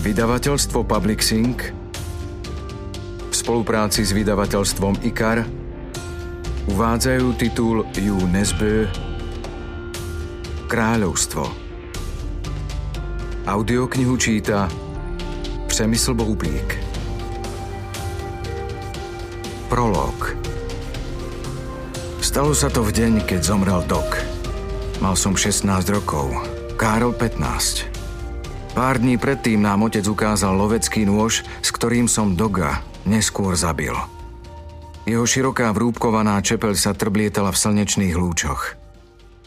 Vydavateľstvo Publixing v spolupráci s vydavateľstvom IKAR uvádzajú titul Ju Nesbø Kráľovstvo. Audioknihu číta Přemysl Bohubík. Prolog Stalo sa to v deň, keď zomrel Dok. Mal som 16 rokov, Károl 15. Pár dní predtým nám otec ukázal lovecký nôž, s ktorým som Doga neskôr zabil. Jeho široká vrúbkovaná čepeľ sa trblietala v slnečných lúčoch.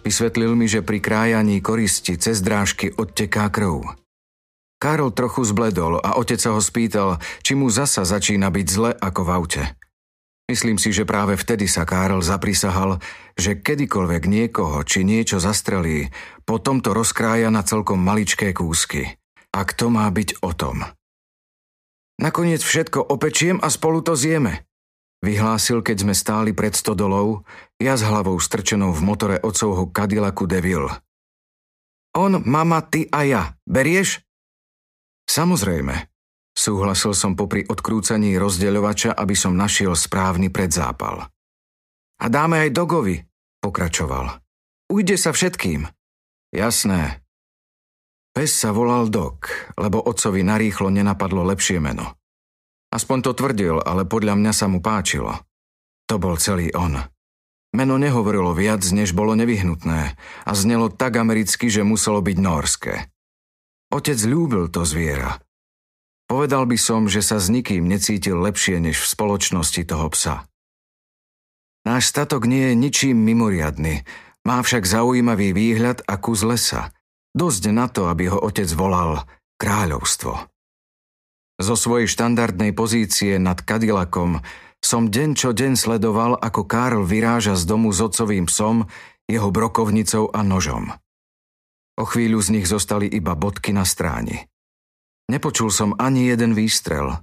Vysvetlil mi, že pri krájaní koristi cez drážky odteká krv. Karol trochu zbledol a otec sa ho spýtal, či mu zasa začína byť zle ako v aute. Myslím si, že práve vtedy sa Karol zaprisahal, že kedykoľvek niekoho či niečo zastrelí, potom to rozkrája na celkom maličké kúsky. Ak to má byť o tom. Nakoniec všetko opečiem a spolu to zjeme. Vyhlásil, keď sme stáli pred stodolou, ja s hlavou strčenou v motore ocovho Cadillacu Devil. On, mama, ty a ja. Berieš? Samozrejme. Súhlasil som popri odkrúcaní rozdeľovača, aby som našiel správny predzápal. A dáme aj Dogovi, pokračoval. Ujde sa všetkým. Jasné. Pes sa volal Dog, lebo otcovi narýchlo nenapadlo lepšie meno. Aspoň to tvrdil, ale podľa mňa sa mu páčilo. To bol celý on. Meno nehovorilo viac, než bolo nevyhnutné a znelo tak americky, že muselo byť norské. Otec ľúbil to zviera Povedal by som, že sa s nikým necítil lepšie než v spoločnosti toho psa. Náš statok nie je ničím mimoriadny, má však zaujímavý výhľad a kus lesa. Dosť na to, aby ho otec volal kráľovstvo. Zo svojej štandardnej pozície nad Cadillacom som deň čo deň sledoval, ako Karl vyráža z domu s otcovým psom, jeho brokovnicou a nožom. O chvíľu z nich zostali iba bodky na stráni. Nepočul som ani jeden výstrel.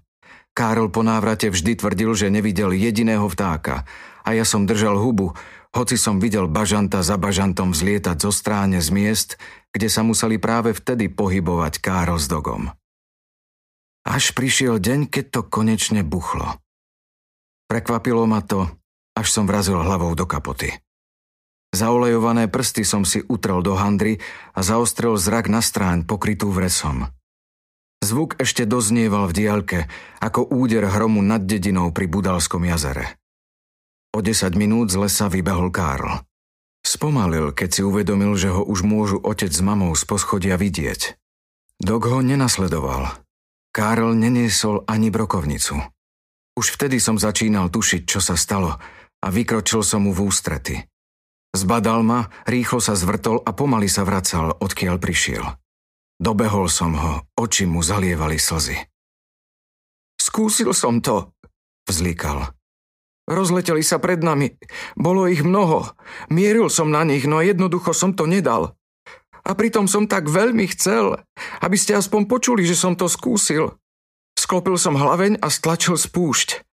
Károl po návrate vždy tvrdil, že nevidel jediného vtáka a ja som držal hubu, hoci som videl bažanta za bažantom vzlietať zo stráne z miest, kde sa museli práve vtedy pohybovať Károl s dogom. Až prišiel deň, keď to konečne buchlo. Prekvapilo ma to, až som vrazil hlavou do kapoty. Zaolejované prsty som si utrel do handry a zaostrel zrak na stráň pokrytú vresom. Zvuk ešte doznieval v diaľke, ako úder hromu nad dedinou pri Budalskom jazere. O 10 minút z lesa vybehol Karl. Spomalil, keď si uvedomil, že ho už môžu otec s mamou z poschodia vidieť. Dog ho nenasledoval. Karl neniesol ani brokovnicu. Už vtedy som začínal tušiť, čo sa stalo a vykročil som mu v ústrety. Zbadal ma, rýchlo sa zvrtol a pomaly sa vracal, odkiaľ prišiel. Dobehol som ho, oči mu zalievali slzy. Skúsil som to, vzlikal. Rozleteli sa pred nami. Bolo ich mnoho. Mieril som na nich, no jednoducho som to nedal. A pritom som tak veľmi chcel, aby ste aspoň počuli, že som to skúsil. Sklopil som hlaveň a stlačil spúšť.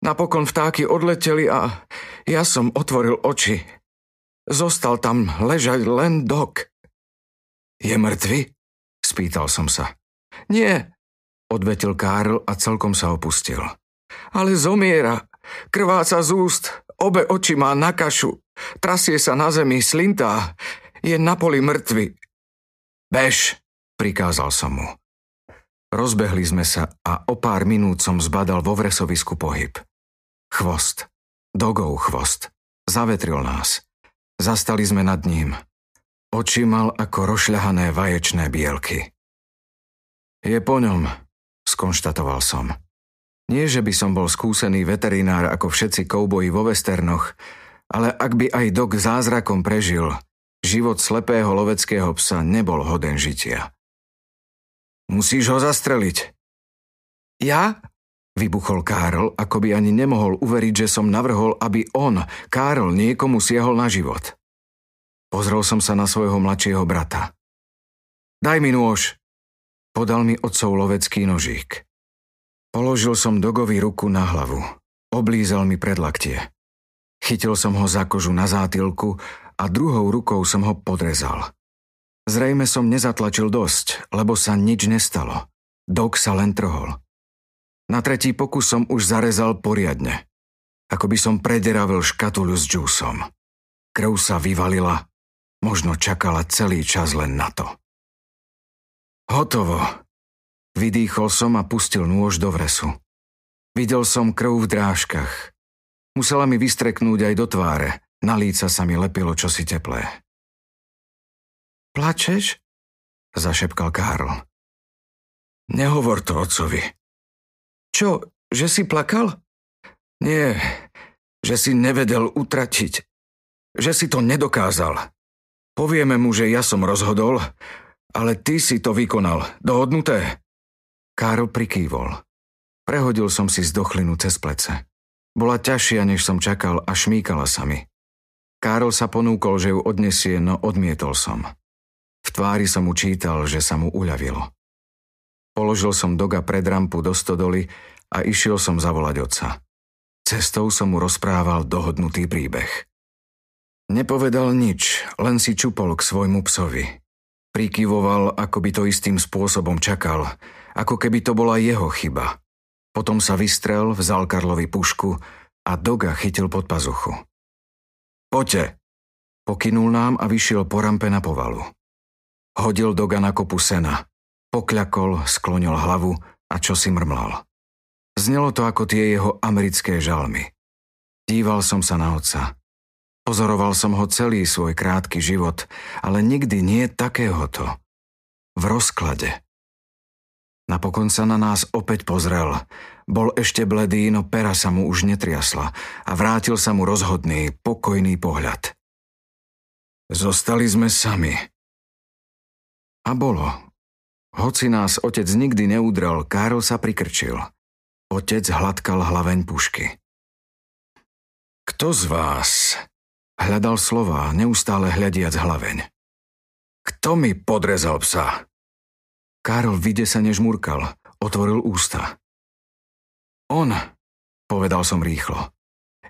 Napokon vtáky odleteli a ja som otvoril oči. Zostal tam ležať len dok. Je mŕtvy? Spýtal som sa. Nie, odvetil Karl a celkom sa opustil. Ale zomiera. Krváca z úst, obe oči má na kašu. Trasie sa na zemi, slintá. Je na poli mŕtvy. Bež, prikázal som mu. Rozbehli sme sa a o pár minút som zbadal vo vresovisku pohyb. Chvost. Dogov chvost. Zavetril nás. Zastali sme nad ním. Oči mal ako rošľahané vaječné bielky. Je po ňom, skonštatoval som. Nie, že by som bol skúsený veterinár ako všetci kouboji vo westernoch, ale ak by aj dok zázrakom prežil, život slepého loveckého psa nebol hoden žitia. Musíš ho zastreliť. Ja? Vybuchol Károl, ako by ani nemohol uveriť, že som navrhol, aby on, Károl, niekomu siahol na život. Pozrel som sa na svojho mladšieho brata. Daj mi nôž. Podal mi otcov lovecký nožík. Položil som Dogovi ruku na hlavu. Oblízal mi predlaktie. Chytil som ho za kožu na zátilku a druhou rukou som ho podrezal. Zrejme som nezatlačil dosť, lebo sa nič nestalo. Dok sa len trhol. Na tretí pokus som už zarezal poriadne. Ako by som prederavil škatuľu s džúsom. Krv sa vyvalila, možno čakala celý čas len na to. Hotovo. Vydýchol som a pustil nôž do vresu. Videl som krv v drážkach. Musela mi vystreknúť aj do tváre. Na líca sa mi lepilo čosi teplé. Plačeš? Zašepkal Karl. Nehovor to otcovi. Čo, že si plakal? Nie, že si nevedel utratiť. Že si to nedokázal. Povieme mu, že ja som rozhodol, ale ty si to vykonal. Dohodnuté? Karl prikývol. Prehodil som si zdochlinu cez plece. Bola ťažšia, než som čakal a šmíkala sa mi. Karol sa ponúkol, že ju odnesie, no odmietol som. V tvári som mu čítal, že sa mu uľavilo. Položil som Doga pred rampu do stodoly a išiel som zavolať otca. Cestou som mu rozprával dohodnutý príbeh. Nepovedal nič, len si čupol k svojmu psovi. Prikyvoval, ako by to istým spôsobom čakal, ako keby to bola jeho chyba. Potom sa vystrel, vzal Karlovi pušku a Doga chytil pod pazuchu. Poďte, pokynul nám a vyšiel po rampe na povalu. Hodil Doga na kopu sena. Pokľakol, sklonil hlavu a čo si mrmlal. Znelo to ako tie jeho americké žalmy. Díval som sa na otca. Pozoroval som ho celý svoj krátky život, ale nikdy nie takéhoto. V rozklade. Napokon sa na nás opäť pozrel. Bol ešte bledý, no pera sa mu už netriasla a vrátil sa mu rozhodný, pokojný pohľad. Zostali sme sami. A bolo. Hoci nás otec nikdy neudrel, Károl sa prikrčil. Otec hladkal hlaveň pušky. Kto z vás, Hľadal slova, neustále hľadiac hlaveň. Kto mi podrezal psa? Karol vydesane žmurkal, otvoril ústa. On, povedal som rýchlo.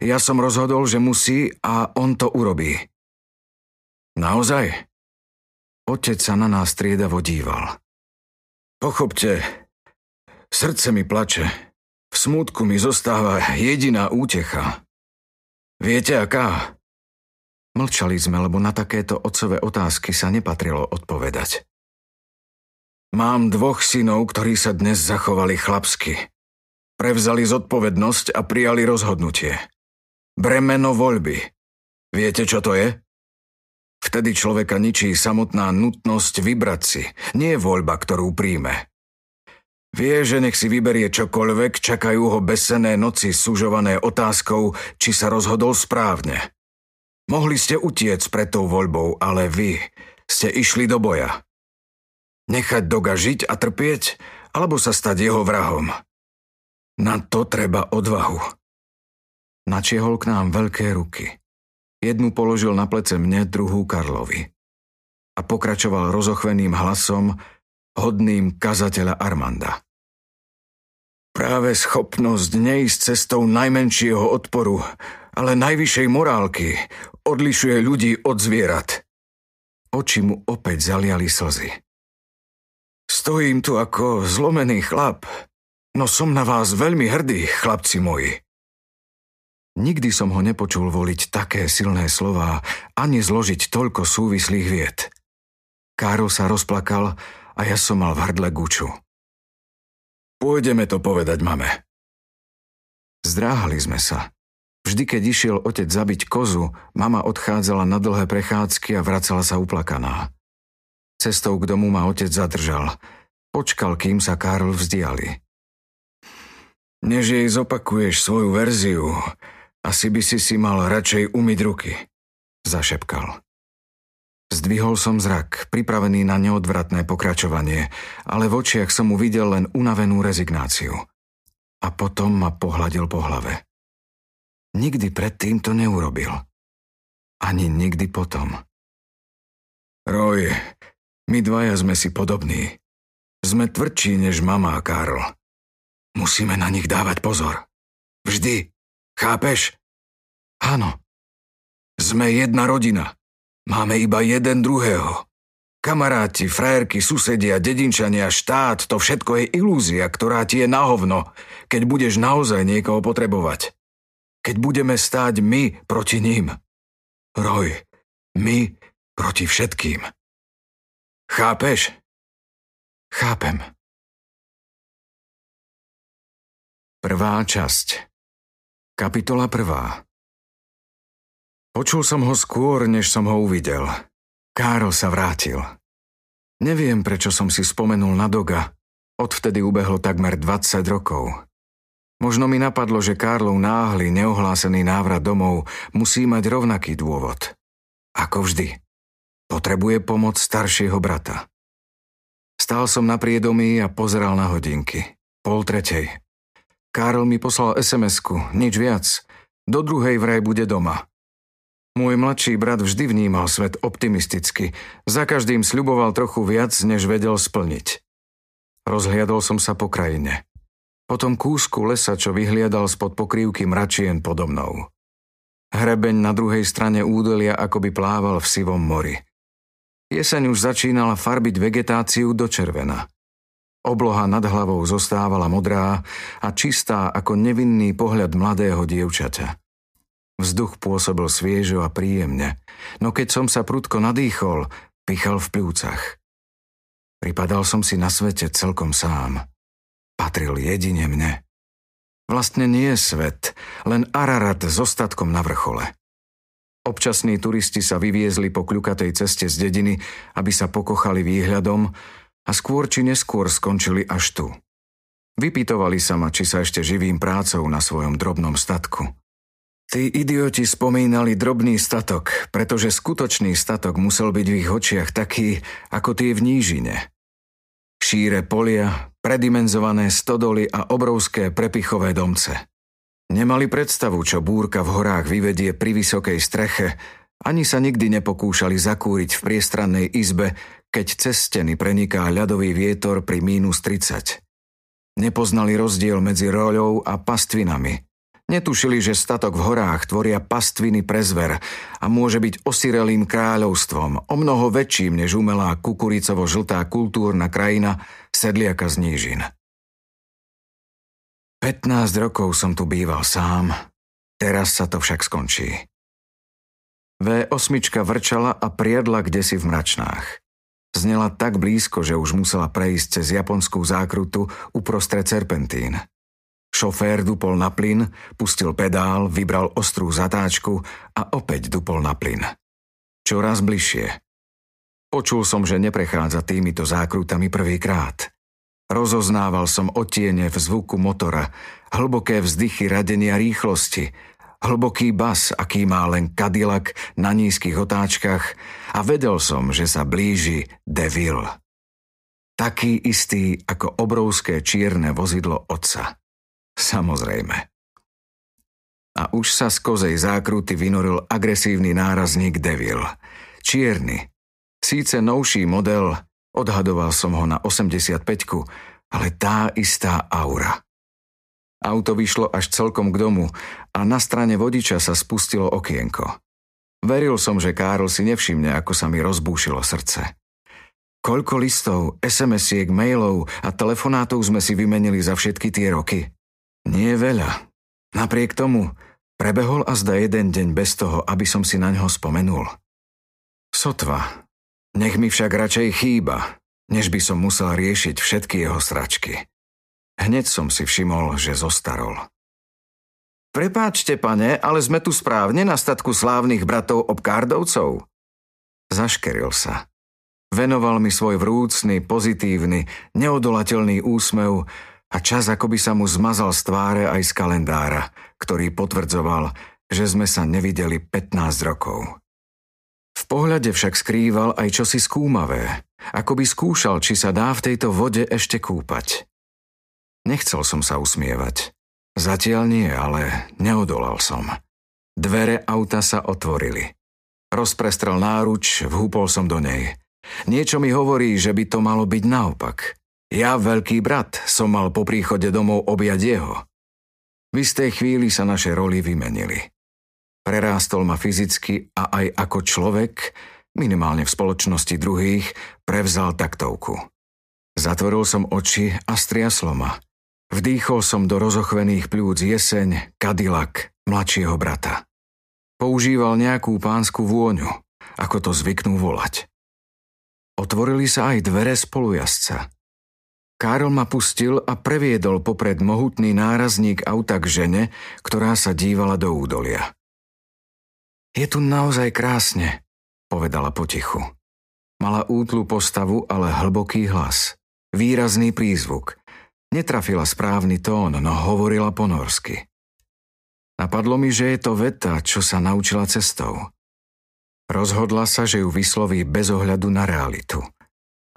Ja som rozhodol, že musí a on to urobí. Naozaj? Otec sa na nás triedavo díval. Pochopte, srdce mi plače. V smútku mi zostáva jediná útecha. Viete aká? Mlčali sme, lebo na takéto otcové otázky sa nepatrilo odpovedať. Mám dvoch synov, ktorí sa dnes zachovali chlapsky. Prevzali zodpovednosť a prijali rozhodnutie. Bremeno voľby. Viete, čo to je? Vtedy človeka ničí samotná nutnosť vybrať si, nie voľba, ktorú príjme. Vie, že nech si vyberie čokoľvek, čakajú ho besené noci sužované otázkou, či sa rozhodol správne. Mohli ste utiec pred tou voľbou, ale vy ste išli do boja. Nechať Doga žiť a trpieť, alebo sa stať jeho vrahom. Na to treba odvahu. Načiehol k nám veľké ruky. Jednu položil na plece mne, druhú Karlovi. A pokračoval rozochveným hlasom, hodným kazateľa Armanda. Práve schopnosť neísť cestou najmenšieho odporu, ale najvyššej morálky, odlišuje ľudí od zvierat. Oči mu opäť zaliali slzy. Stojím tu ako zlomený chlap, no som na vás veľmi hrdý, chlapci moji. Nikdy som ho nepočul voliť také silné slová, ani zložiť toľko súvislých vied. Káro sa rozplakal a ja som mal v hrdle guču. Pôjdeme to povedať mame. Zdráhali sme sa. Vždy, keď išiel otec zabiť kozu, mama odchádzala na dlhé prechádzky a vracala sa uplakaná. Cestou k domu ma otec zadržal. Počkal, kým sa Karl vzdiali. Než jej zopakuješ svoju verziu, asi by si si mal radšej umyť ruky, zašepkal. Zdvihol som zrak, pripravený na neodvratné pokračovanie, ale v očiach som mu videl len unavenú rezignáciu. A potom ma pohľadil po hlave. Nikdy predtým to neurobil. Ani nikdy potom. Roy, my dvaja sme si podobní. Sme tvrdší než mama a Karl. Musíme na nich dávať pozor. Vždy. Chápeš? Áno. Sme jedna rodina. Máme iba jeden druhého. Kamaráti, frajerky, susedia, dedinčania, štát, to všetko je ilúzia, ktorá ti je na hovno, keď budeš naozaj niekoho potrebovať. Keď budeme stáť my proti ním. Roj, my proti všetkým. Chápeš? Chápem. Prvá časť Kapitola prvá Počul som ho skôr, než som ho uvidel. Károl sa vrátil. Neviem, prečo som si spomenul na Doga. Odvtedy ubehlo takmer 20 rokov. Možno mi napadlo, že Kárlov náhly, neohlásený návrat domov musí mať rovnaký dôvod. Ako vždy. Potrebuje pomoc staršieho brata. Stál som na priedomí a pozeral na hodinky. Pol tretej. Karol mi poslal SMS-ku, nič viac. Do druhej vraj bude doma. Môj mladší brat vždy vnímal svet optimisticky. Za každým sľuboval trochu viac, než vedel splniť. Rozhliadol som sa po krajine. Potom kúsku lesa, čo vyhliadal spod pokrývky mračien podo mnou. Hrebeň na druhej strane údolia akoby plával v sivom mori. Jeseň už začínala farbiť vegetáciu do červena. Obloha nad hlavou zostávala modrá a čistá ako nevinný pohľad mladého dievčaťa. Vzduch pôsobil sviežo a príjemne, no keď som sa prudko nadýchol, pichal v pľúcach. Pripadal som si na svete celkom sám. Patril jedine mne. Vlastne nie je svet, len Ararat s ostatkom na vrchole. Občasní turisti sa vyviezli po kľukatej ceste z dediny, aby sa pokochali výhľadom a skôr či neskôr skončili až tu. Vypýtovali sa ma, či sa ešte živím prácou na svojom drobnom statku. Tí idioti spomínali drobný statok, pretože skutočný statok musel byť v ich očiach taký, ako tie v nížine. Šíre polia, predimenzované stodoly a obrovské prepichové domce. Nemali predstavu, čo búrka v horách vyvedie pri vysokej streche, ani sa nikdy nepokúšali zakúriť v priestrannej izbe, keď cez steny preniká ľadový vietor pri mínus 30. Nepoznali rozdiel medzi roľou a pastvinami – Netušili, že statok v horách tvoria pastviny pre zver a môže byť osirelým kráľovstvom, o mnoho väčším než umelá kukuricovo-žltá kultúrna krajina sedliaka z nížin. 15 rokov som tu býval sám, teraz sa to však skončí. V8 vrčala a priadla kde si v mračnách. Znela tak blízko, že už musela prejsť cez japonskú zákrutu uprostred serpentín. Šofér dupol na plyn, pustil pedál, vybral ostrú zatáčku a opäť dupol na plyn. Čoraz bližšie. Počul som, že neprechádza týmito zákrutami prvýkrát. Rozoznával som otiene v zvuku motora, hlboké vzdychy radenia rýchlosti, hlboký bas, aký má len Cadillac na nízkych otáčkach a vedel som, že sa blíži Devil. Taký istý ako obrovské čierne vozidlo otca. Samozrejme. A už sa z kozej zákruty vynoril agresívny nárazník Devil. Čierny. Síce novší model, odhadoval som ho na 85 ale tá istá aura. Auto vyšlo až celkom k domu a na strane vodiča sa spustilo okienko. Veril som, že Károl si nevšimne, ako sa mi rozbúšilo srdce. Koľko listov, SMS-iek, mailov a telefonátov sme si vymenili za všetky tie roky? Nie veľa. Napriek tomu prebehol a zda jeden deň bez toho, aby som si na ňo spomenul. Sotva. Nech mi však radšej chýba, než by som musel riešiť všetky jeho sračky. Hneď som si všimol, že zostarol. Prepáčte, pane, ale sme tu správne na statku slávnych bratov obkárdovcov. Zaškeril sa. Venoval mi svoj vrúcný, pozitívny, neodolateľný úsmev a čas ako by sa mu zmazal z tváre aj z kalendára, ktorý potvrdzoval, že sme sa nevideli 15 rokov. V pohľade však skrýval aj čosi skúmavé, ako by skúšal, či sa dá v tejto vode ešte kúpať. Nechcel som sa usmievať. Zatiaľ nie, ale neodolal som. Dvere auta sa otvorili. Rozprestrel náruč, vhúpol som do nej. Niečo mi hovorí, že by to malo byť naopak – ja, veľký brat, som mal po príchode domov objať jeho. V istej chvíli sa naše roli vymenili. Prerástol ma fyzicky a aj ako človek, minimálne v spoločnosti druhých, prevzal taktovku. Zatvoril som oči a striaslo ma. Vdýchol som do rozochvených pľúc jeseň, kadilak, mladšieho brata. Používal nejakú pánsku vôňu, ako to zvyknú volať. Otvorili sa aj dvere spolujazca. Karol ma pustil a previedol popred mohutný nárazník auta k žene, ktorá sa dívala do údolia. Je tu naozaj krásne, povedala potichu. Mala útlu postavu, ale hlboký hlas. Výrazný prízvuk. Netrafila správny tón, no hovorila po norsky. Napadlo mi, že je to veta, čo sa naučila cestou. Rozhodla sa, že ju vysloví bez ohľadu na realitu –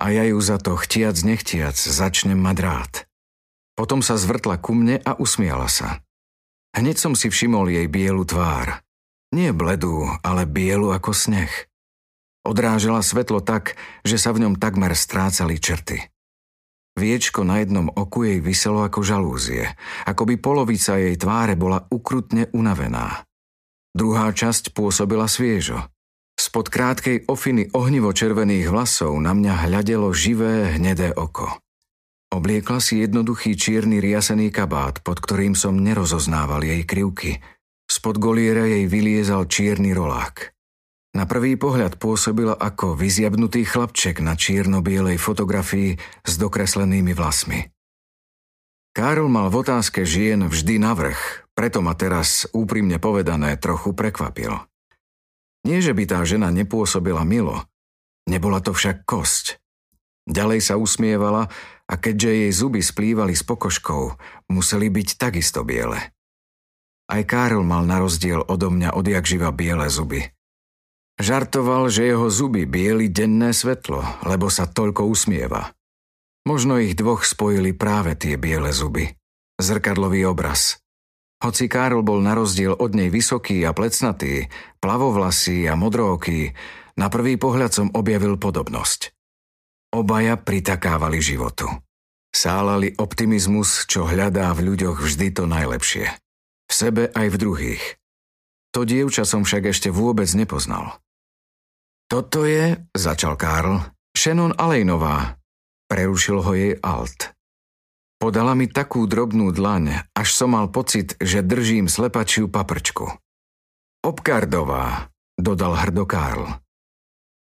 a ja ju za to chtiac nechtiac začnem mať rád. Potom sa zvrtla ku mne a usmiala sa. Hneď som si všimol jej bielu tvár. Nie bledú, ale bielu ako sneh. Odrážela svetlo tak, že sa v ňom takmer strácali črty. Viečko na jednom oku jej vyselo ako žalúzie, ako by polovica jej tváre bola ukrutne unavená. Druhá časť pôsobila sviežo – Spod krátkej ofiny ohnivo-červených vlasov na mňa hľadelo živé, hnedé oko. Obliekla si jednoduchý čierny riasený kabát, pod ktorým som nerozoznával jej krivky. Spod goliera jej vyliezal čierny rolák. Na prvý pohľad pôsobila ako vyziabnutý chlapček na čierno-bielej fotografii s dokreslenými vlasmi. Karol mal v otázke žien vždy navrh, preto ma teraz, úprimne povedané, trochu prekvapil. Nie, že by tá žena nepôsobila milo, nebola to však kosť. Ďalej sa usmievala a keďže jej zuby splývali s pokožkou, museli byť takisto biele. Aj Karol mal na rozdiel odo mňa odjak živa biele zuby. Žartoval, že jeho zuby bieli denné svetlo, lebo sa toľko usmieva. Možno ich dvoch spojili práve tie biele zuby. Zrkadlový obraz. Hoci Karol bol na rozdiel od nej vysoký a plecnatý, plavovlasý a modrooký, na prvý pohľad som objavil podobnosť. Obaja pritakávali životu. Sálali optimizmus, čo hľadá v ľuďoch vždy to najlepšie. Sebe aj v druhých. To dievča som však ešte vôbec nepoznal. Toto je, začal Karl, Shannon Alejnová. Prerušil ho jej Alt. Podala mi takú drobnú dlaň, až som mal pocit, že držím slepačiu paprčku. Obkardová, dodal hrdo Karl.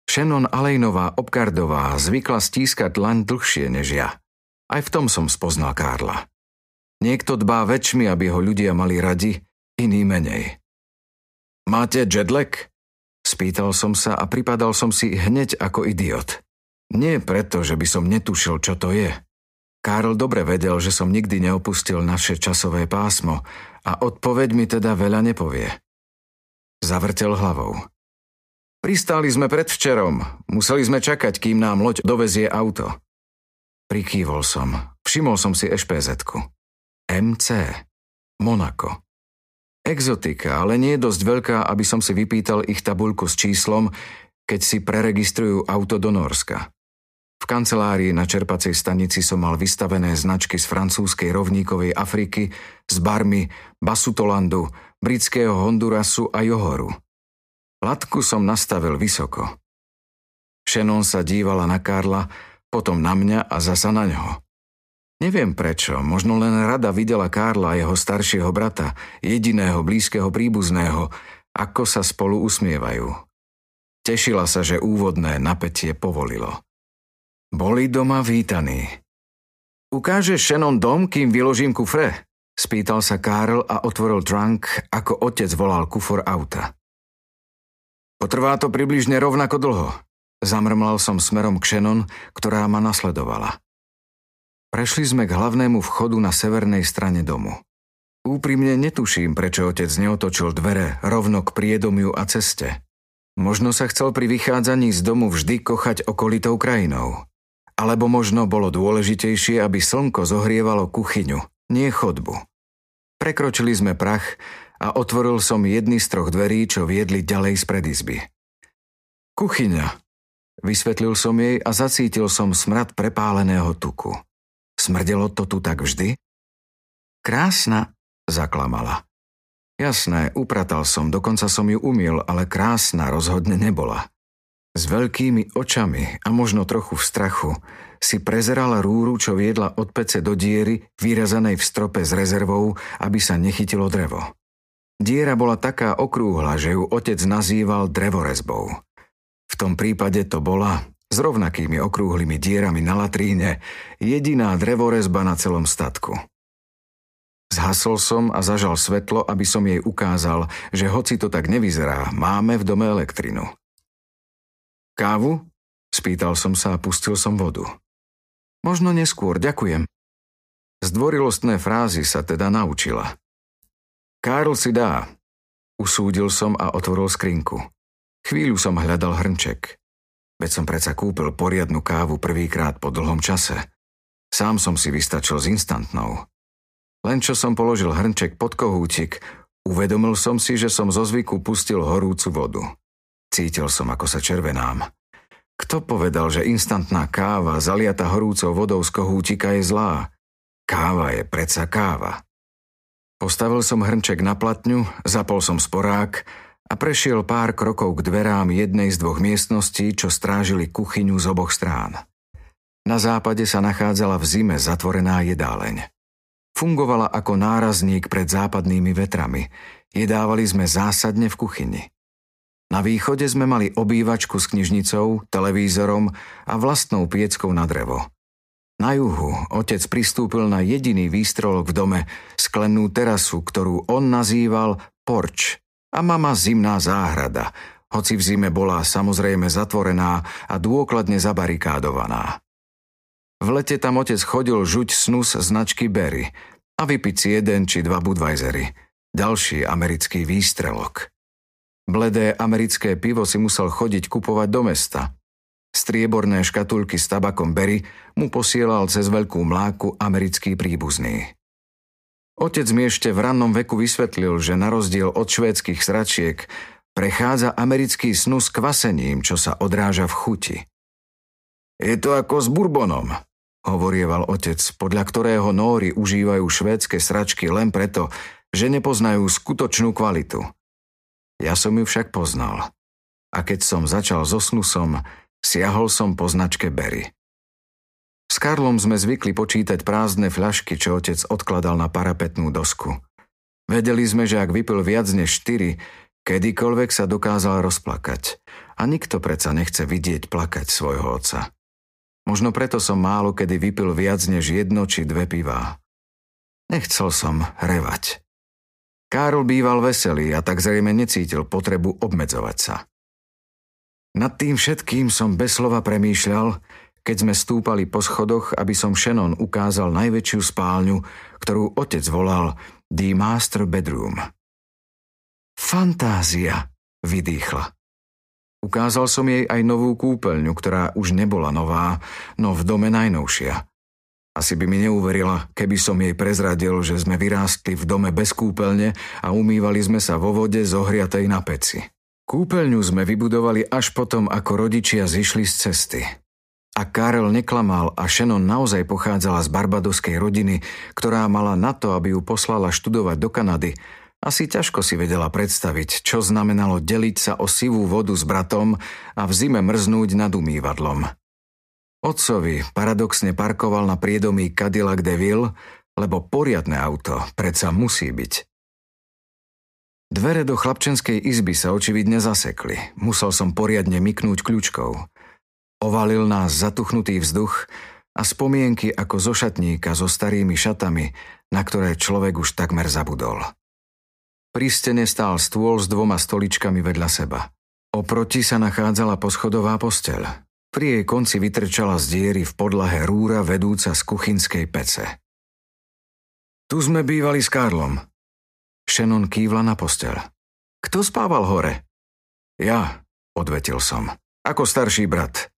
Shannon Alejnová Obkardová zvykla stískať dlaň dlhšie než ja. Aj v tom som spoznal Karla. Niekto dbá väčšmi, aby ho ľudia mali radi, iný menej. Máte jetlag? Spýtal som sa a pripadal som si hneď ako idiot. Nie preto, že by som netušil, čo to je – Karl dobre vedel, že som nikdy neopustil naše časové pásmo a odpoveď mi teda veľa nepovie. Zavrtel hlavou. Pristáli sme predvčerom. Museli sme čakať, kým nám loď dovezie auto. Prikývol som. Všimol som si ešpz MC. Monako. Exotika, ale nie je dosť veľká, aby som si vypýtal ich tabuľku s číslom, keď si preregistrujú auto do Norska. V kancelárii na čerpacej stanici som mal vystavené značky z francúzskej rovníkovej Afriky, z Barmy, Basutolandu, britského Hondurasu a Johoru. Latku som nastavil vysoko. Shannon sa dívala na Karla, potom na mňa a zasa na ňo. Neviem prečo, možno len rada videla Karla jeho staršieho brata, jediného blízkeho príbuzného, ako sa spolu usmievajú. Tešila sa, že úvodné napätie povolilo. Boli doma vítaní. Ukáže Shannon dom, kým vyložím kufre? Spýtal sa Karl a otvoril trunk, ako otec volal kufor auta. Potrvá to približne rovnako dlho. Zamrmlal som smerom k Shannon, ktorá ma nasledovala. Prešli sme k hlavnému vchodu na severnej strane domu. Úprimne netuším, prečo otec neotočil dvere rovno k priedomiu a ceste. Možno sa chcel pri vychádzaní z domu vždy kochať okolitou krajinou. Alebo možno bolo dôležitejšie, aby slnko zohrievalo kuchyňu, nie chodbu. Prekročili sme prach a otvoril som jedny z troch dverí, čo viedli ďalej z predizby. Kuchyňa. Vysvetlil som jej a zacítil som smrad prepáleného tuku. Smrdelo to tu tak vždy? Krásna, zaklamala. Jasné, upratal som, dokonca som ju umiel, ale krásna rozhodne nebola. S veľkými očami a možno trochu v strachu si prezerala rúru, čo viedla od pece do diery, vyrazanej v strope s rezervou, aby sa nechytilo drevo. Diera bola taká okrúhla, že ju otec nazýval drevorezbou. V tom prípade to bola, s rovnakými okrúhlymi dierami na latríne, jediná drevorezba na celom statku. Zhasol som a zažal svetlo, aby som jej ukázal, že hoci to tak nevyzerá, máme v dome elektrinu. Kávu? Spýtal som sa a pustil som vodu. Možno neskôr, ďakujem. Zdvorilostné frázy sa teda naučila. Karl si dá. Usúdil som a otvoril skrinku. Chvíľu som hľadal hrnček. Veď som predsa kúpil poriadnu kávu prvýkrát po dlhom čase. Sám som si vystačil s instantnou. Len čo som položil hrnček pod kohútik, uvedomil som si, že som zo zvyku pustil horúcu vodu. Cítil som, ako sa červenám. Kto povedal, že instantná káva zaliata horúcou vodou z kohútika je zlá? Káva je predsa káva. Postavil som hrnček na platňu, zapol som sporák a prešiel pár krokov k dverám jednej z dvoch miestností, čo strážili kuchyňu z oboch strán. Na západe sa nachádzala v zime zatvorená jedáleň. Fungovala ako nárazník pred západnými vetrami. Jedávali sme zásadne v kuchyni. Na východe sme mali obývačku s knižnicou, televízorom a vlastnou pieckou na drevo. Na juhu otec pristúpil na jediný výstrolok v dome, sklenú terasu, ktorú on nazýval porč a mama zimná záhrada, hoci v zime bola samozrejme zatvorená a dôkladne zabarikádovaná. V lete tam otec chodil žuť snus značky Berry a vypiť si jeden či dva Budweisery, ďalší americký výstrelok. Bledé americké pivo si musel chodiť kupovať do mesta. Strieborné škatulky s tabakom Berry mu posielal cez veľkú mláku americký príbuzný. Otec mi ešte v rannom veku vysvetlil, že na rozdiel od švédskych sračiek prechádza americký snus kvasením, čo sa odráža v chuti. Je to ako s burbonom, hovorieval otec, podľa ktorého nóry užívajú švédske sračky len preto, že nepoznajú skutočnú kvalitu – ja som ju však poznal. A keď som začal so snusom, siahol som po značke Berry. S Karlom sme zvykli počítať prázdne fľašky, čo otec odkladal na parapetnú dosku. Vedeli sme, že ak vypil viac než štyri, kedykoľvek sa dokázal rozplakať. A nikto predsa nechce vidieť plakať svojho otca. Možno preto som málo kedy vypil viac než jedno či dve pivá. Nechcel som revať. Karol býval veselý a tak zrejme necítil potrebu obmedzovať sa. Nad tým všetkým som bez slova premýšľal, keď sme stúpali po schodoch, aby som Shannon ukázal najväčšiu spálňu, ktorú otec volal The Master Bedroom. Fantázia, vydýchla. Ukázal som jej aj novú kúpeľňu, ktorá už nebola nová, no v dome najnovšia. Asi by mi neuverila, keby som jej prezradil, že sme vyrástli v dome bez kúpeľne a umývali sme sa vo vode zohriatej na peci. Kúpeľňu sme vybudovali až potom, ako rodičia zišli z cesty. A Karel neklamal a Shannon naozaj pochádzala z barbadoskej rodiny, ktorá mala na to, aby ju poslala študovať do Kanady, asi ťažko si vedela predstaviť, čo znamenalo deliť sa o sivú vodu s bratom a v zime mrznúť nad umývadlom. Otcovi paradoxne parkoval na priedomí Cadillac DeVille, lebo poriadne auto predsa musí byť. Dvere do chlapčenskej izby sa očividne zasekli. Musel som poriadne myknúť kľúčkou. Ovalil nás zatuchnutý vzduch a spomienky ako zo šatníka so starými šatami, na ktoré človek už takmer zabudol. Pri stene stál stôl s dvoma stoličkami vedľa seba. Oproti sa nachádzala poschodová posteľ. Pri jej konci vytrčala z diery v podlahe rúra vedúca z kuchynskej pece. Tu sme bývali s Karlom. Shannon kývla na posteľ. Kto spával hore? Ja, odvetil som. Ako starší brat.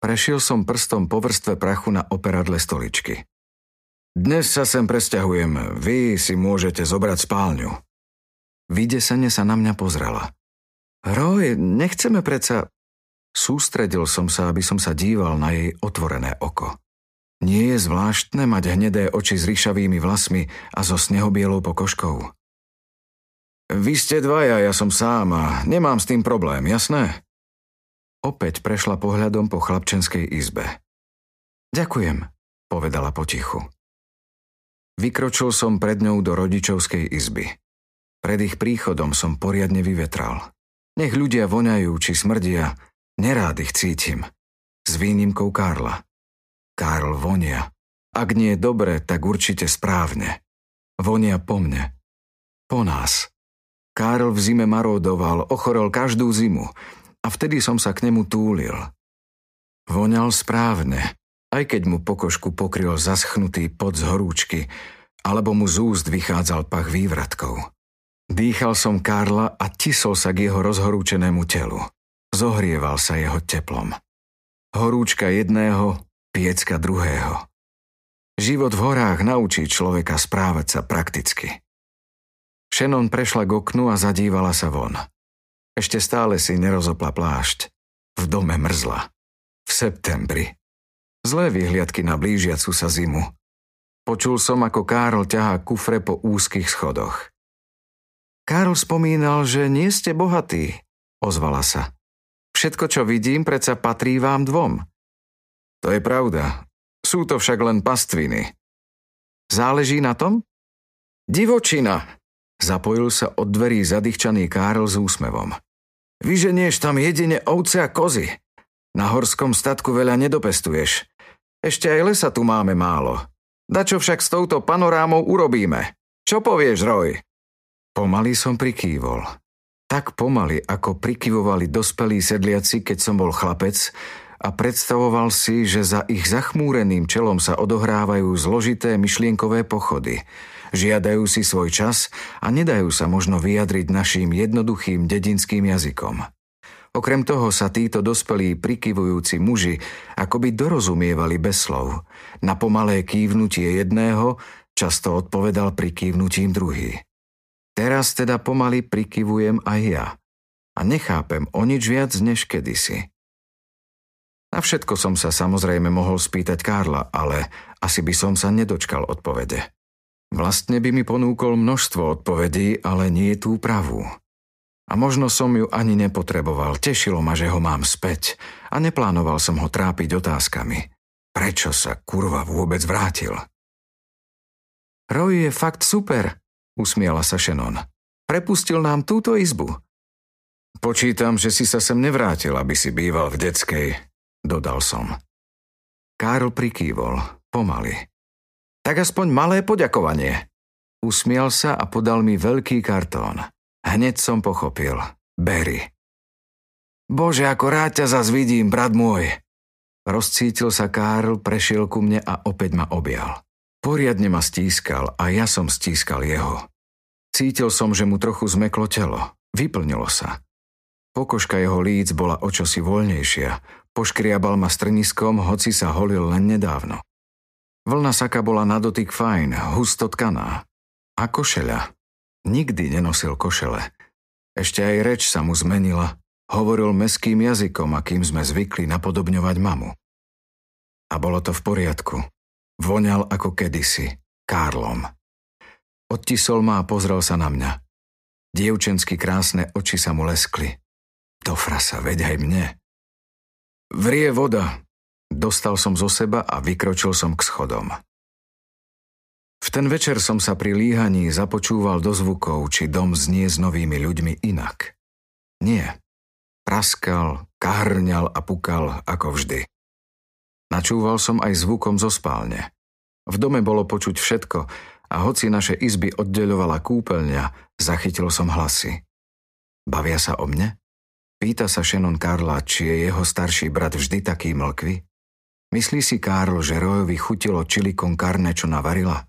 Prešiel som prstom po vrstve prachu na operadle stoličky. Dnes sa sem presťahujem, vy si môžete zobrať spálňu. Vydesene sa na mňa pozrela. Roj, nechceme predsa... Sústredil som sa, aby som sa díval na jej otvorené oko. Nie je zvláštne mať hnedé oči s ryšavými vlasmi a so snehobielou pokožkou. Vy ste dvaja, ja som sám a nemám s tým problém, jasné? Opäť prešla pohľadom po chlapčenskej izbe. Ďakujem, povedala potichu. Vykročil som pred ňou do rodičovskej izby. Pred ich príchodom som poriadne vyvetral. Nech ľudia voňajú či smrdia, nerád ich cítim. S výnimkou Karla. Karl vonia. Ak nie je dobre, tak určite správne. Vonia po mne. Po nás. Karl v zime marodoval, ochorel každú zimu a vtedy som sa k nemu túlil. Voňal správne, aj keď mu pokožku pokryl zaschnutý pod z horúčky, alebo mu z úst vychádzal pach vývratkov. Dýchal som Karla a tisol sa k jeho rozhorúčenému telu. Zohrieval sa jeho teplom. Horúčka jedného, piecka druhého. Život v horách naučí človeka správať sa prakticky. Shannon prešla k oknu a zadívala sa von. Ešte stále si nerozopla plášť. V dome mrzla. V septembri. Zlé vyhliadky na blížiacu sa zimu. Počul som, ako Károl ťahá kufre po úzkých schodoch. Károl spomínal, že nie ste bohatí, ozvala sa. Všetko, čo vidím, predsa patrí vám dvom. To je pravda. Sú to však len pastviny. Záleží na tom? Divočina, zapojil sa od dverí zadýchčaný Károl s úsmevom. Vyženieš tam jedine ovce a kozy. Na horskom statku veľa nedopestuješ. Ešte aj lesa tu máme málo. Dačo však s touto panorámou urobíme? Čo povieš, Roj? Pomaly som prikývol. Tak pomaly, ako prikyvovali dospelí sedliaci, keď som bol chlapec a predstavoval si, že za ich zachmúreným čelom sa odohrávajú zložité myšlienkové pochody. Žiadajú si svoj čas a nedajú sa možno vyjadriť našim jednoduchým dedinským jazykom. Okrem toho sa títo dospelí prikyvujúci muži akoby dorozumievali bez slov. Na pomalé kývnutie jedného často odpovedal prikývnutím druhý. Teraz teda pomaly prikyvujem aj ja. A nechápem o nič viac než kedysi. Na všetko som sa samozrejme mohol spýtať Karla, ale asi by som sa nedočkal odpovede. Vlastne by mi ponúkol množstvo odpovedí, ale nie tú pravú. A možno som ju ani nepotreboval, tešilo ma, že ho mám späť a neplánoval som ho trápiť otázkami. Prečo sa kurva vôbec vrátil? Roy je fakt super, usmiala sa Shannon. Prepustil nám túto izbu. Počítam, že si sa sem nevrátil, aby si býval v detskej, dodal som. Karl prikývol, pomaly. Tak aspoň malé poďakovanie. Usmial sa a podal mi veľký kartón. Hneď som pochopil. Berry. Bože, ako rád ťa zas vidím, brat môj. Rozcítil sa Karl, prešiel ku mne a opäť ma objal. Poriadne ma stískal a ja som stískal jeho. Cítil som, že mu trochu zmeklo telo. Vyplnilo sa. Pokožka jeho líc bola o čosi voľnejšia. Poškriabal ma strniskom, hoci sa holil len nedávno. Vlna saka bola na dotyk fajn, husto tkaná. A košeľa. Nikdy nenosil košele. Ešte aj reč sa mu zmenila. Hovoril meským jazykom, akým sme zvykli napodobňovať mamu. A bolo to v poriadku. Voňal ako kedysi, Kárlom. Odtisol ma a pozrel sa na mňa. Dievčensky krásne oči sa mu leskli. To frasa, veď aj mne. Vrie voda. Dostal som zo seba a vykročil som k schodom. V ten večer som sa pri líhaní započúval do zvukov, či dom znie s novými ľuďmi inak. Nie. Praskal, kahrňal a pukal ako vždy. Načúval som aj zvukom zo spálne. V dome bolo počuť všetko a hoci naše izby oddeľovala kúpeľňa, zachytil som hlasy. Bavia sa o mne? Pýta sa Shannon Karla, či je jeho starší brat vždy taký mlkvý? Myslí si Karl, že Rojovi chutilo čili con carne, čo navarila?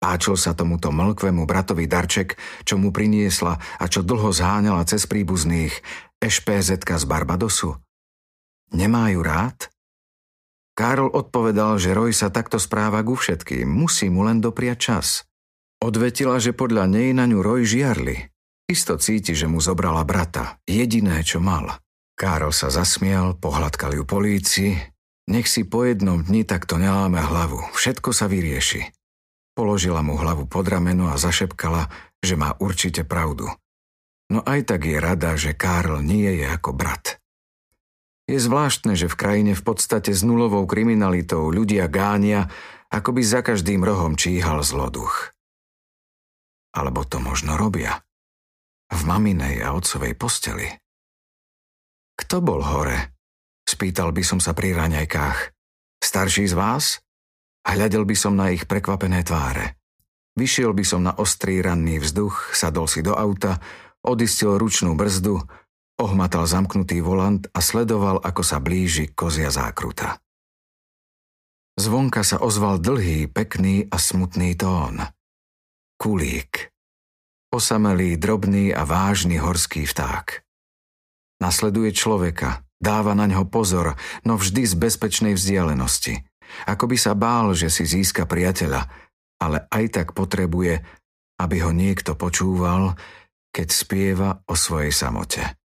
Páčil sa tomuto mlkvému bratovi darček, čo mu priniesla a čo dlho zháňala cez príbuzných ešpz z Barbadosu. Nemá ju rád? Karol odpovedal, že Roy sa takto správa ku všetkým, musí mu len dopriať čas. Odvetila, že podľa nej na ňu Roy žiarli. Isto cíti, že mu zobrala brata, jediné, čo mal. Karol sa zasmial, pohľadkal ju polícii. Nech si po jednom dni takto neláme hlavu, všetko sa vyrieši. Položila mu hlavu pod rameno a zašepkala, že má určite pravdu. No aj tak je rada, že Karl nie je ako brat. Je zvláštne, že v krajine v podstate s nulovou kriminalitou ľudia gánia, ako by za každým rohom číhal zloduch. Alebo to možno robia. V maminej a otcovej posteli. Kto bol hore? Spýtal by som sa pri raňajkách. Starší z vás? Hľadel by som na ich prekvapené tváre. Vyšiel by som na ostrý ranný vzduch, sadol si do auta, odistil ručnú brzdu, ohmatal zamknutý volant a sledoval, ako sa blíži kozia zákruta. Zvonka sa ozval dlhý, pekný a smutný tón. Kulík. Osamelý, drobný a vážny horský vták. Nasleduje človeka, dáva na ňo pozor, no vždy z bezpečnej vzdialenosti. Ako by sa bál, že si získa priateľa, ale aj tak potrebuje, aby ho niekto počúval, keď spieva o svojej samote.